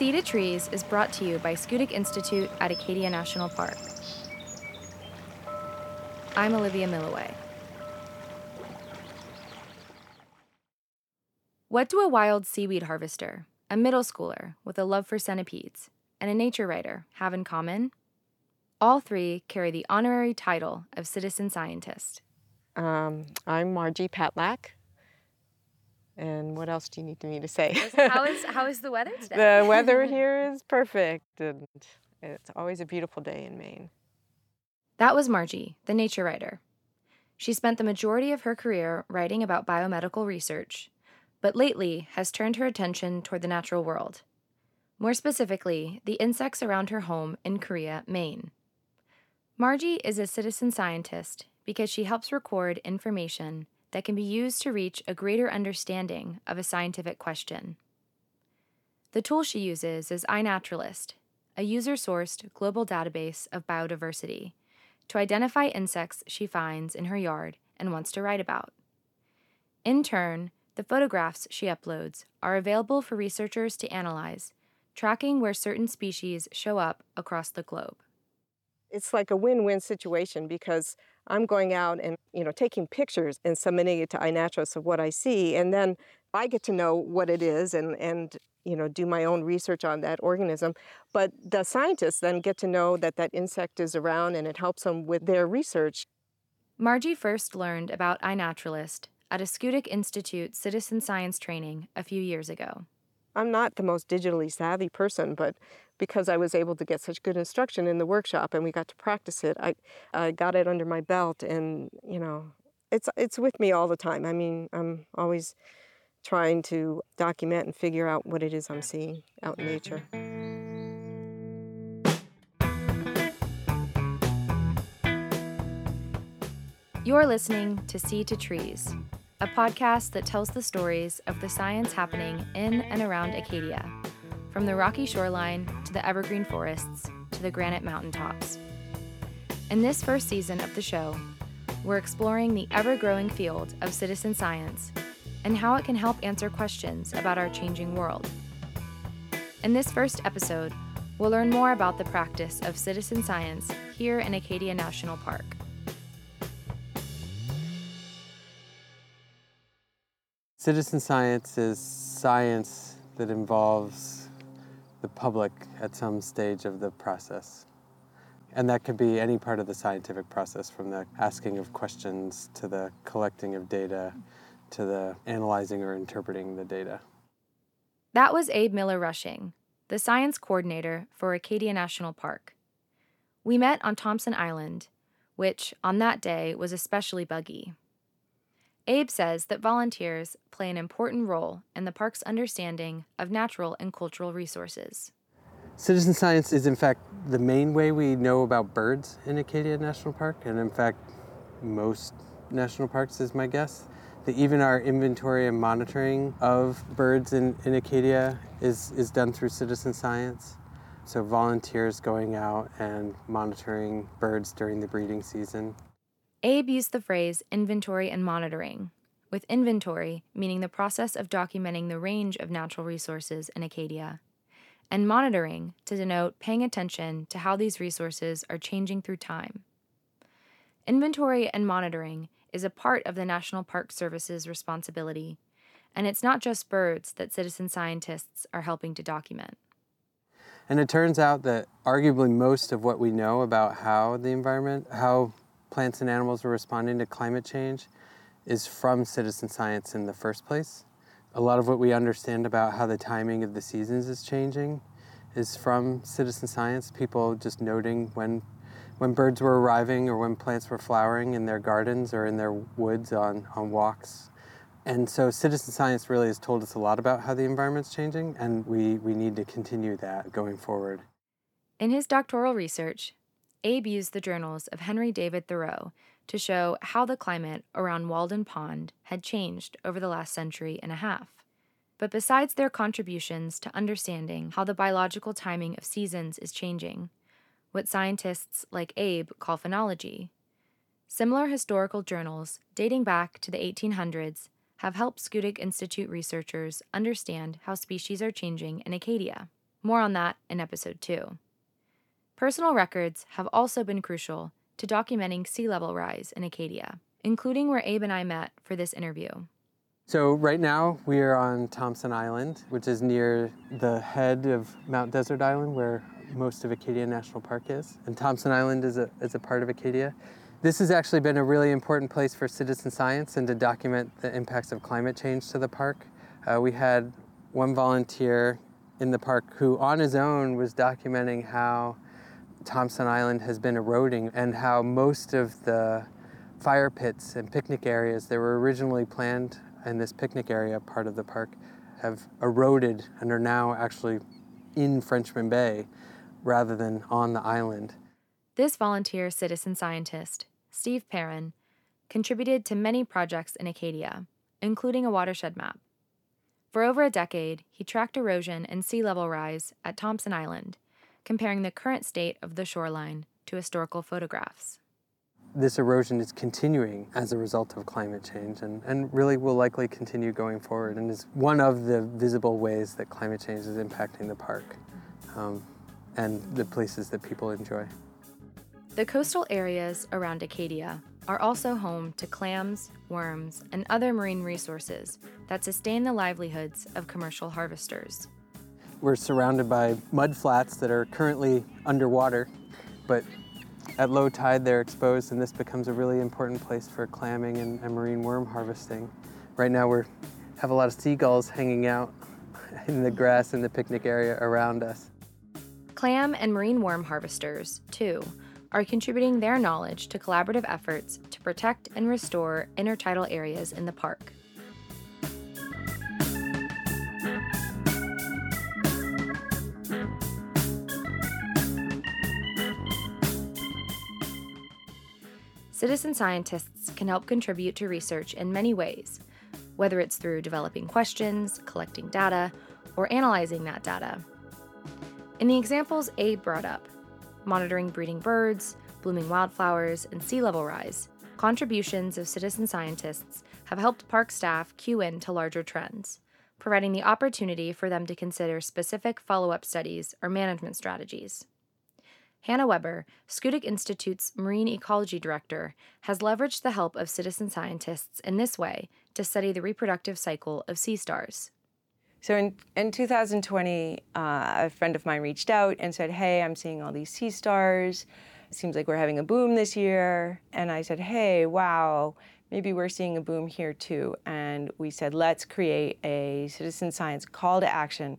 Sea to Trees is brought to you by Schoodic Institute at Acadia National Park. I'm Olivia Milloway. What do a wild seaweed harvester, a middle schooler with a love for centipedes, and a nature writer have in common? All three carry the honorary title of citizen scientist. Um, I'm Margie Patlak. And what else do you need me to say? how, is, how is the weather today? the weather here is perfect, and it's always a beautiful day in Maine. That was Margie, the nature writer. She spent the majority of her career writing about biomedical research, but lately has turned her attention toward the natural world. More specifically, the insects around her home in Corea, Maine. Margie is a citizen scientist because she helps record information that can be used to reach a greater understanding of a scientific question. The tool she uses is iNaturalist, a user sourced global database of biodiversity, to identify insects she finds in her yard and wants to write about. In turn, the photographs she uploads are available for researchers to analyze, tracking where certain species show up across the globe. It's like a win-win situation because I'm going out and you know taking pictures and submitting it to iNaturalist of what I see, and then I get to know what it is and and you know do my own research on that organism. But the scientists then get to know that that insect is around, and it helps them with their research. Margie first learned about iNaturalist at a Schoodic Institute citizen science training a few years ago. I'm not the most digitally savvy person, but because I was able to get such good instruction in the workshop and we got to practice it, I, I got it under my belt and, you know, it's, it's with me all the time. I mean, I'm always trying to document and figure out what it is I'm seeing out in nature. You're listening to Sea to Trees, a podcast that tells the stories of the science happening in and around Acadia, from the rocky shoreline to the evergreen forests to the granite mountaintops. In this first season of the show, we're exploring the ever growing field of citizen science and how it can help answer questions about our changing world. In this first episode, we'll learn more about the practice of citizen science here in Acadia National Park. Citizen science is science that involves the public at some stage of the process. And that could be any part of the scientific process, from the asking of questions to the collecting of data to the analyzing or interpreting the data. That was Abe Miller Rushing, the science coordinator for Acadia National Park. We met on Thompson Island, which on that day was especially buggy. Abe says that volunteers play an important role in the park's understanding of natural and cultural resources. Citizen science is, in fact, the main way we know about birds in Acadia National Park, and in fact, most national parks, is my guess. That even our inventory and monitoring of birds in, in Acadia is, is done through citizen science. So, volunteers going out and monitoring birds during the breeding season. Abe used the phrase inventory and monitoring, with inventory meaning the process of documenting the range of natural resources in Acadia, and monitoring to denote paying attention to how these resources are changing through time. Inventory and monitoring is a part of the National Park Service's responsibility, and it's not just birds that citizen scientists are helping to document. And it turns out that arguably most of what we know about how the environment, how plants and animals are responding to climate change is from citizen science in the first place. A lot of what we understand about how the timing of the seasons is changing is from citizen science, people just noting when when birds were arriving or when plants were flowering in their gardens or in their woods on, on walks. And so citizen science really has told us a lot about how the environment's changing and we, we need to continue that going forward. In his doctoral research, Abe used the journals of Henry David Thoreau to show how the climate around Walden Pond had changed over the last century and a half. But besides their contributions to understanding how the biological timing of seasons is changing, what scientists like Abe call phenology, similar historical journals dating back to the 1800s have helped Schoodic Institute researchers understand how species are changing in Acadia. More on that in episode 2. Personal records have also been crucial to documenting sea level rise in Acadia, including where Abe and I met for this interview. So, right now we are on Thompson Island, which is near the head of Mount Desert Island, where most of Acadia National Park is. And Thompson Island is a, is a part of Acadia. This has actually been a really important place for citizen science and to document the impacts of climate change to the park. Uh, we had one volunteer in the park who, on his own, was documenting how Thompson Island has been eroding and how most of the fire pits and picnic areas that were originally planned in this picnic area part of the park have eroded and are now actually in Frenchman Bay rather than on the island. This volunteer citizen scientist, Steve Perrin, contributed to many projects in Acadia, including a watershed map. For over a decade, he tracked erosion and sea level rise at Thompson Island, comparing the current state of the shoreline to historical photographs. This erosion is continuing as a result of climate change and, and really will likely continue going forward and is one of the visible ways that climate change is impacting the park um, and the places that people enjoy. The coastal areas around Acadia are also home to clams, worms, and other marine resources that sustain the livelihoods of commercial harvesters. We're surrounded by mud flats that are currently underwater, but at low tide they're exposed and this becomes a really important place for clamming and, and marine worm harvesting. Right now we have a lot of seagulls hanging out in the grass in the picnic area around us. Clam and marine worm harvesters, too, are contributing their knowledge to collaborative efforts to protect and restore intertidal areas in the park. Citizen scientists can help contribute to research in many ways, whether it's through developing questions, collecting data, or analyzing that data. In the examples Abe brought up, monitoring breeding birds, blooming wildflowers, and sea level rise, contributions of citizen scientists have helped park staff cue in to larger trends, providing the opportunity for them to consider specific follow up studies or management strategies. Hannah Weber, Schoodic Institute's Marine Ecology Director, has leveraged the help of citizen scientists in this way to study the reproductive cycle of sea stars. So in, in 2020, uh, a friend of mine reached out and said, Hey, I'm seeing all these sea stars. It seems like we're having a boom this year. And I said, Hey, wow, maybe we're seeing a boom here too. And we said, Let's create a citizen science call to action.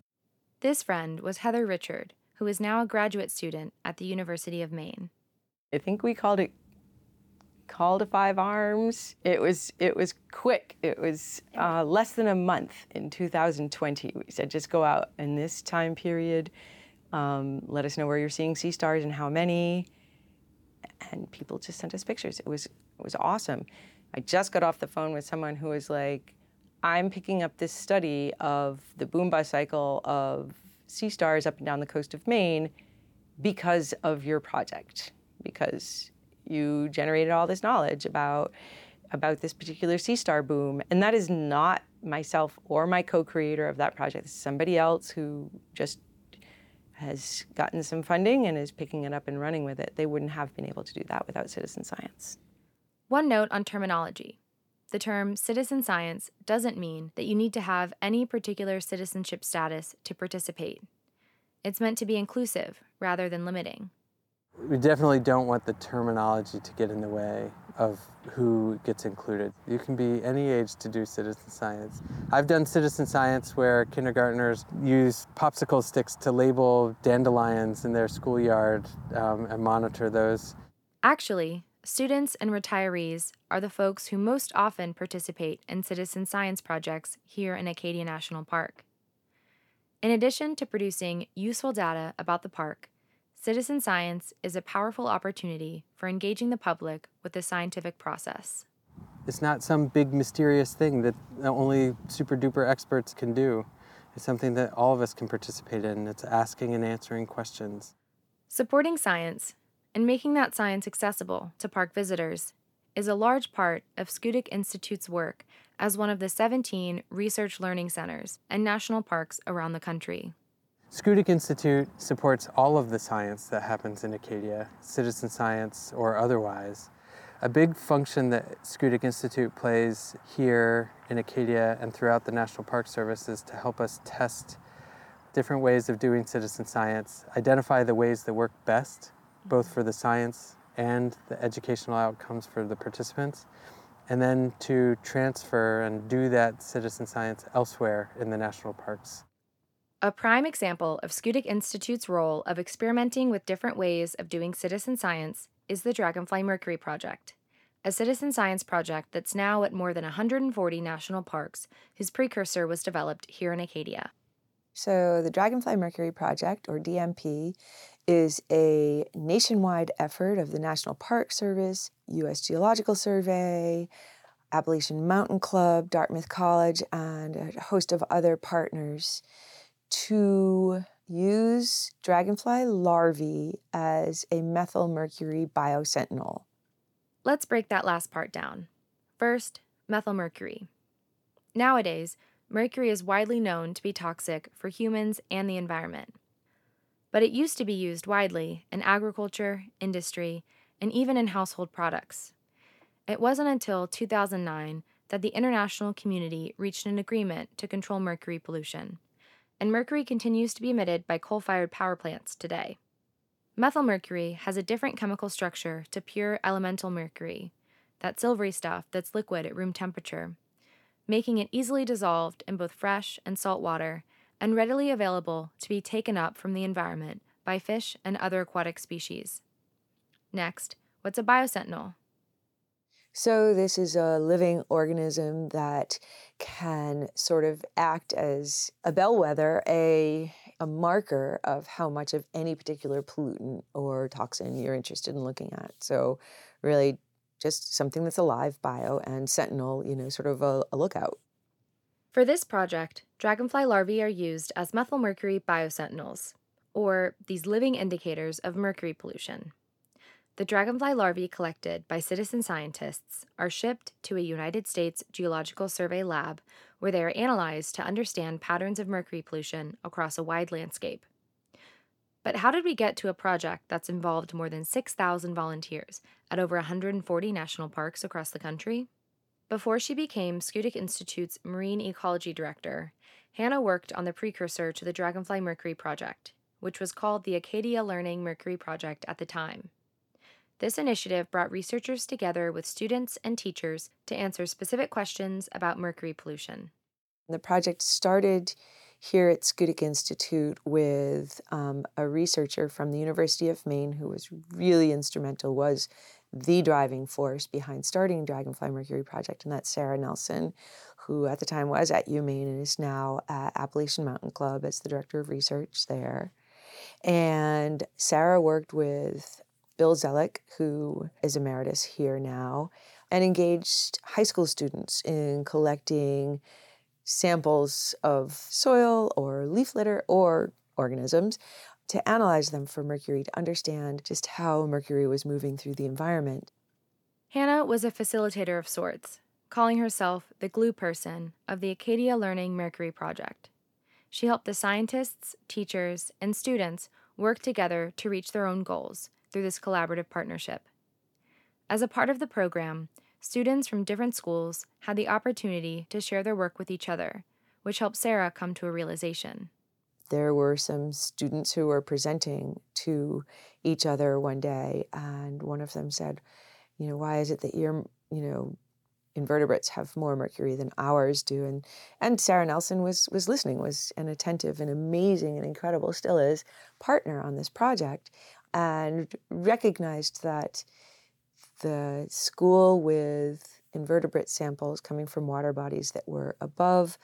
This friend was Heather Richard, who is now a graduate student at the University of Maine. I think we called it call to five arms. It was it was quick. It was uh, less than a month in 2020. We said just go out in this time period. Um, let us know where you're seeing sea stars and how many. And people just sent us pictures. It was it was awesome. I just got off the phone with someone who was like, I'm picking up this study of the boom bust cycle of sea stars up and down the coast of Maine because of your project. Because you generated all this knowledge about about this particular sea star boom. And that is not myself or my co-creator of that project. It's somebody else who just has gotten some funding and is picking it up and running with it. They wouldn't have been able to do that without citizen science. One note on terminology the term citizen science doesn't mean that you need to have any particular citizenship status to participate it's meant to be inclusive rather than limiting we definitely don't want the terminology to get in the way of who gets included. You can be any age to do citizen science. I've done citizen science where kindergartners use popsicle sticks to label dandelions in their schoolyard um, and monitor those. Actually, students and retirees are the folks who most often participate in citizen science projects here in Acadia National Park. In addition to producing useful data about the park, Citizen science is a powerful opportunity for engaging the public with the scientific process. It's not some big mysterious thing that only super duper experts can do. It's something that all of us can participate in. It's asking and answering questions. Supporting science and making that science accessible to park visitors is a large part of Schoodic Institute's work as one of the 17 research learning centers and national parks around the country. Schoodic Institute supports all of the science that happens in Acadia, citizen science or otherwise. A big function that Schoodic Institute plays here in Acadia and throughout the National Park Service is to help us test different ways of doing citizen science, identify the ways that work best, both for the science and the educational outcomes for the participants, and then to transfer and do that citizen science elsewhere in the national parks. A prime example of Schoodic Institute's role of experimenting with different ways of doing citizen science is the Dragonfly Mercury Project, a citizen science project that's now at more than 140 national parks, whose precursor was developed here in Acadia. So, the Dragonfly Mercury Project, or DMP, is a nationwide effort of the National Park Service, U.S. Geological Survey, Appalachian Mountain Club, Dartmouth College, and a host of other partners to use dragonfly larvae as a methyl mercury biosentinel. Let's break that last part down. First, methyl mercury. Nowadays, mercury is widely known to be toxic for humans and the environment. But it used to be used widely in agriculture, industry, and even in household products. It wasn't until 2009 that the international community reached an agreement to control mercury pollution and mercury continues to be emitted by coal fired power plants today. Methylmercury has a different chemical structure to pure elemental mercury, that silvery stuff that's liquid at room temperature, making it easily dissolved in both fresh and salt water and readily available to be taken up from the environment by fish and other aquatic species. Next, what's a biosentinel? So, this is a living organism that can sort of act as a bellwether, a, a marker of how much of any particular pollutant or toxin you're interested in looking at. So, really, just something that's alive, bio, and sentinel, you know, sort of a, a lookout. For this project, dragonfly larvae are used as methylmercury biosentinels, or these living indicators of mercury pollution. The dragonfly larvae collected by citizen scientists are shipped to a United States Geological Survey lab where they are analyzed to understand patterns of mercury pollution across a wide landscape. But how did we get to a project that's involved more than 6,000 volunteers at over 140 national parks across the country? Before she became Schoodic Institute's Marine Ecology Director, Hannah worked on the precursor to the Dragonfly Mercury Project, which was called the Acadia Learning Mercury Project at the time. This initiative brought researchers together with students and teachers to answer specific questions about mercury pollution. The project started here at Schoodic Institute with um, a researcher from the University of Maine who was really instrumental, was the driving force behind starting Dragonfly Mercury Project, and that's Sarah Nelson, who at the time was at UMaine and is now at Appalachian Mountain Club as the director of research there. And Sarah worked with Bill Zoellick, who is emeritus here now, and engaged high school students in collecting samples of soil or leaf litter or organisms to analyze them for mercury to understand just how mercury was moving through the environment. Hannah was a facilitator of sorts, calling herself the glue person of the Acadia Learning Mercury Project. She helped the scientists, teachers, and students work together to reach their own goals through this collaborative partnership. As a part of the program, students from different schools had the opportunity to share their work with each other, which helped Sarah come to a realization. There were some students who were presenting to each other one day, and one of them said, You know, why is it that your, you know, invertebrates have more mercury than ours do? And and Sarah Nelson was was listening, was an attentive and amazing and incredible, still is, partner on this project and recognized that the school with invertebrate samples coming from water bodies that were above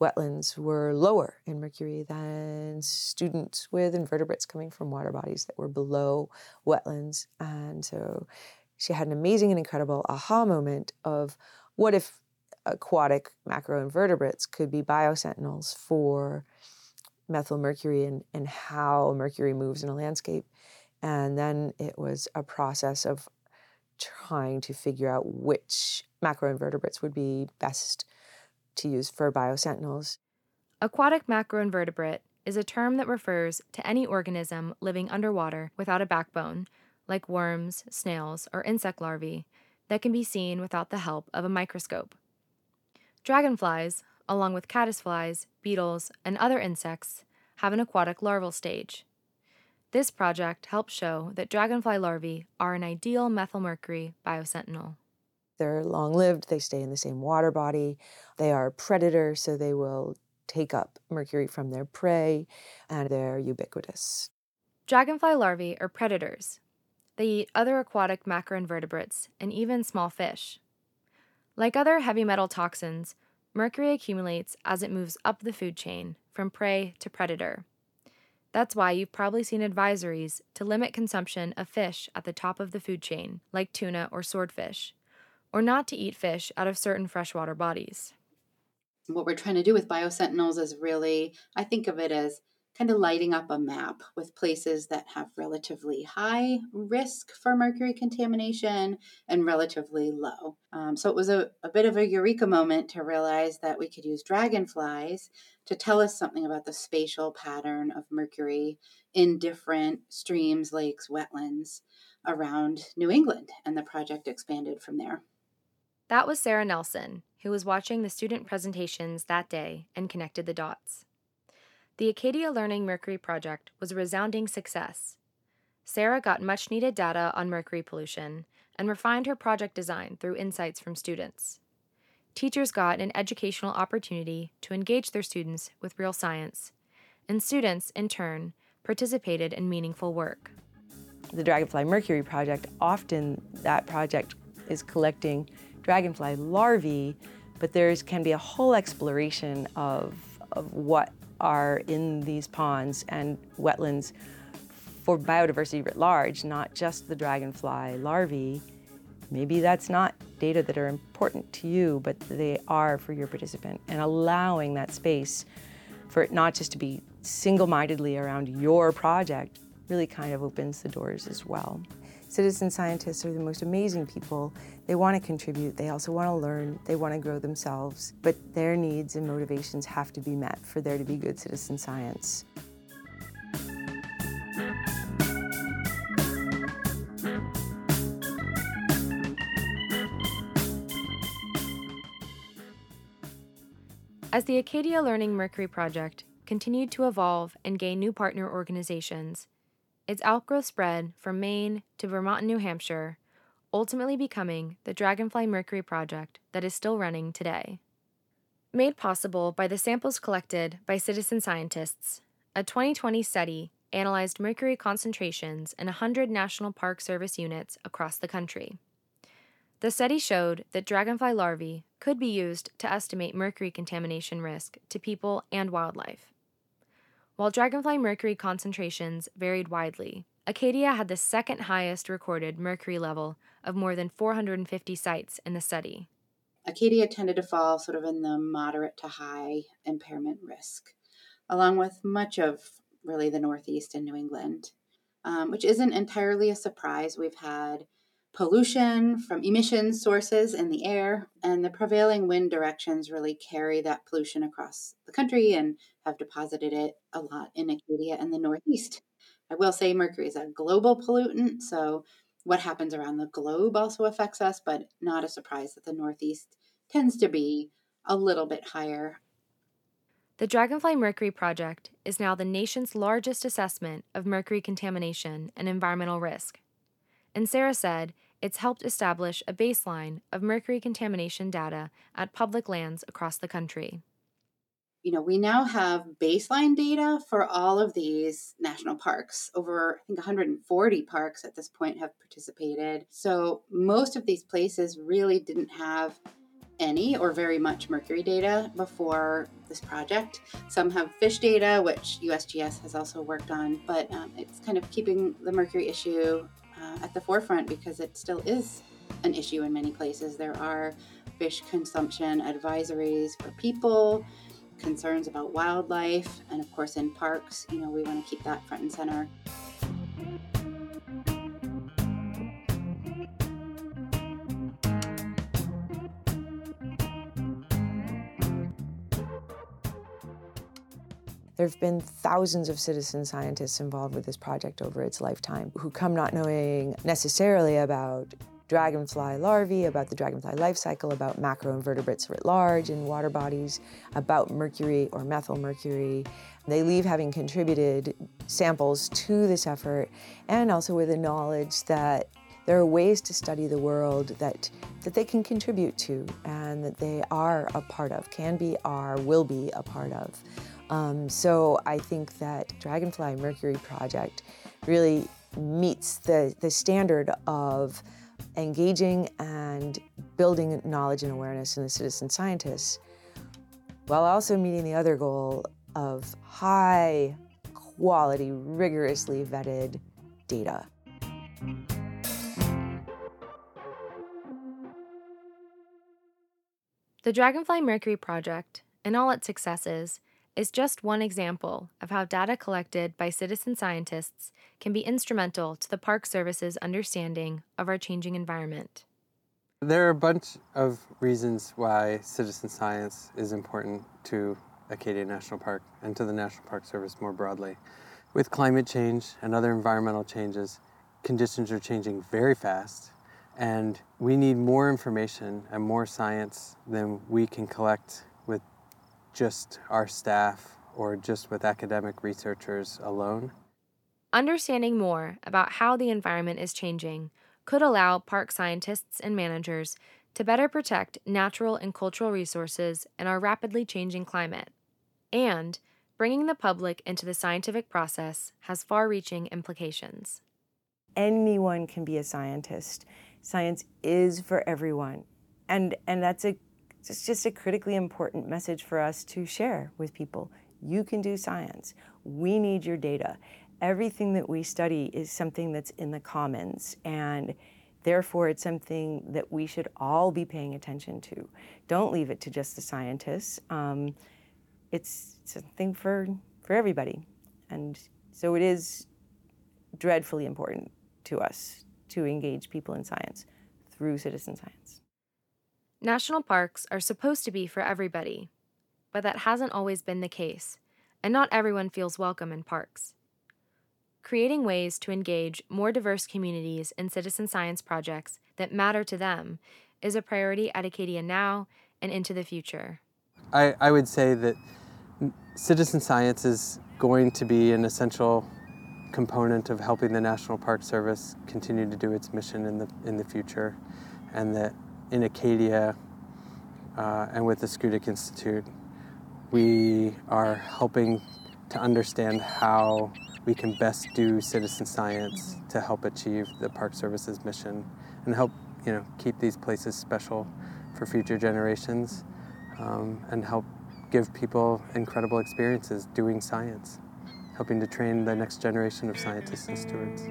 wetlands were lower in mercury than students with invertebrates coming from water bodies that were below wetlands. And so she had an amazing and incredible aha moment of what if aquatic macroinvertebrates could be biosentinels for methylmercury and, and how mercury moves in a landscape. And then it was a process of trying to figure out which macroinvertebrates would be best to use for biosentinels. Aquatic macroinvertebrate is a term that refers to any organism living underwater without a backbone, like worms, snails, or insect larvae, that can be seen without the help of a microscope. Dragonflies, along with caddisflies, beetles, and other insects, have an aquatic larval stage. This project helps show that dragonfly larvae are an ideal methylmercury biosentinel. They're long lived, they stay in the same water body, they are predators, so they will take up mercury from their prey, and they're ubiquitous. Dragonfly larvae are predators. They eat other aquatic macroinvertebrates and even small fish. Like other heavy metal toxins, mercury accumulates as it moves up the food chain from prey to predator. That's why you've probably seen advisories to limit consumption of fish at the top of the food chain, like tuna or swordfish, or not to eat fish out of certain freshwater bodies. What we're trying to do with biosentinels is really, I think of it as kind of lighting up a map with places that have relatively high risk for mercury contamination and relatively low. Um, so it was a, a bit of a eureka moment to realize that we could use dragonflies to tell us something about the spatial pattern of mercury in different streams, lakes, wetlands around New England. And the project expanded from there. That was Sarah Nelson, who was watching the student presentations that day and connected the dots. The Acadia Learning Mercury project was a resounding success. Sarah got much needed data on mercury pollution and refined her project design through insights from students. Teachers got an educational opportunity to engage their students with real science, and students, in turn, participated in meaningful work. The Dragonfly Mercury project, often that project is collecting dragonfly larvae, but there can be a whole exploration of, of what are in these ponds and wetlands for biodiversity writ large, not just the dragonfly larvae. Maybe that's not data that are important to you, but they are for your participant. And allowing that space for it not just to be single mindedly around your project really kind of opens the doors as well. Citizen scientists are the most amazing people. They want to contribute, they also want to learn, they want to grow themselves, but their needs and motivations have to be met for there to be good citizen science. As the Acadia Learning Mercury project continued to evolve and gain new partner organizations, its outgrowth spread from Maine to Vermont and New Hampshire, ultimately becoming the Dragonfly Mercury project that is still running today. Made possible by the samples collected by citizen scientists, a 2020 study analyzed mercury concentrations in 100 National Park Service units across the country. The study showed that dragonfly larvae could be used to estimate mercury contamination risk to people and wildlife. While dragonfly mercury concentrations varied widely, Acadia had the second highest recorded mercury level of more than 450 sites in the study. Acadia tended to fall sort of in the moderate to high impairment risk, along with much of really the Northeast and New England, um, which isn't entirely a surprise. We've had pollution from emission sources in the air, and the prevailing wind directions really carry that pollution across the country and have deposited it a lot in Acadia and the Northeast. I will say mercury is a global pollutant, so what happens around the globe also affects us, but not a surprise that the Northeast tends to be a little bit higher. The Dragonfly Mercury Project is now the nation's largest assessment of mercury contamination and environmental risk. And Sarah said it's helped establish a baseline of mercury contamination data at public lands across the country. You know, we now have baseline data for all of these national parks. Over, I think, 140 parks at this point have participated. So, most of these places really didn't have any or very much mercury data before this project. Some have fish data, which USGS has also worked on, but um, it's kind of keeping the mercury issue at the forefront because it still is an issue in many places. There are fish consumption advisories for people, concerns about wildlife, and of course, in parks, you know, we want to keep that front and center. There have been thousands of citizen scientists involved with this project over its lifetime who come not knowing necessarily about dragonfly larvae, about the dragonfly life cycle, about macroinvertebrates writ large in water bodies, about mercury or methyl mercury. They leave having contributed samples to this effort and also with the knowledge that there are ways to study the world that, that they can contribute to and that they are a part of, can be, are, will be a part of. Um, so I think that Dragonfly Mercury Project really meets the, the standard of engaging and building knowledge and awareness in the citizen scientists while also meeting the other goal of high quality, rigorously vetted data. The Dragonfly Mercury project, and all its successes, is just one example of how data collected by citizen scientists can be instrumental to the Park Service's understanding of our changing environment. There are a bunch of reasons why citizen science is important to Acadia National Park and to the National Park Service more broadly. With climate change and other environmental changes, conditions are changing very fast, and we need more information and more science than we can collect just our staff or just with academic researchers alone. Understanding more about how the environment is changing could allow park scientists and managers to better protect natural and cultural resources in our rapidly changing climate. And bringing the public into the scientific process has far reaching implications. Anyone can be a scientist. Science is for everyone. And, and that's a, it's just a critically important message for us to share with people. You can do science. We need your data. Everything that we study is something that's in the commons. And Therefore, it's something that we should all be paying attention to. Don't leave it to just the scientists. Um, it's something for, for everybody. And so it is dreadfully important to us to engage people in science through citizen science. National parks are supposed to be for everybody, but that hasn't always been the case, and not everyone feels welcome in parks. Creating ways to engage more diverse communities in citizen science projects that matter to them is a priority at Acadia now and into the future. I, I would say that citizen science is going to be an essential component of helping the National Park Service continue to do its mission in the, in the future, and that in Acadia uh, and with the Schoodic Institute, we are helping to understand how we can best do citizen science to help achieve the Park Service's mission and help you know keep these places special for future generations um, and help give people incredible experiences doing science, helping to train the next generation of scientists and stewards.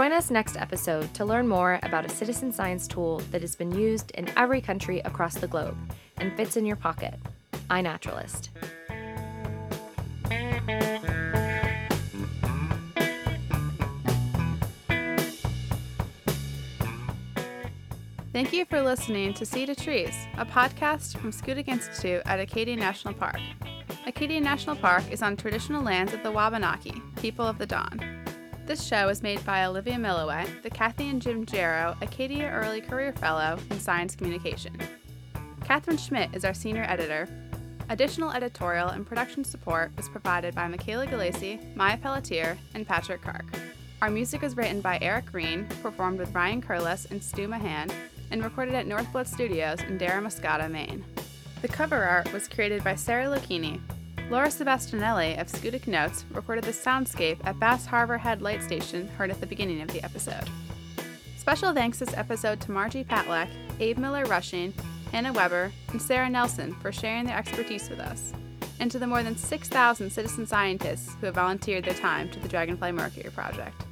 Join us next episode to learn more about a citizen science tool that has been used in every country across the globe and fits in your pocket iNaturalist. Thank you for listening to Sea to Trees, a podcast from Schoodic Institute at Acadia National Park. Acadia National Park is on traditional lands of the Wabanaki, people of the Dawn. This show is made by Olivia Milloway, the Kathy and Jim Jarrow Acadia Early Career Fellow in Science Communication. Catherine Schmidt is our senior editor. Additional editorial and production support is provided by Michaela Galesi, Maya Pelletier, and Patrick Kark. Our music is written by Eric Green, performed with Ryan Curlis and Stu Mahan, and recorded at Northblood Studios in Damariscotta, Maine. The cover art was created by Sarah Lucchini, Laura Sebastianelli of Schoodic Notes recorded the soundscape at Bass Harbor Head Light Station heard at the beginning of the episode. Special thanks this episode to Margie Patlak, Abe Miller Rushing, Hannah Weber, and Sarah Nelson for sharing their expertise with us, and to the more than 6,000 citizen scientists who have volunteered their time to the Dragonfly Mercury Project.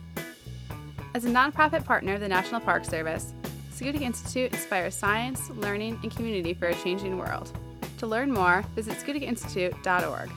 As a nonprofit partner of the National Park Service, Schoodic Institute inspires science, learning, and community for a changing world. To learn more, visit schoodicinstitute.org.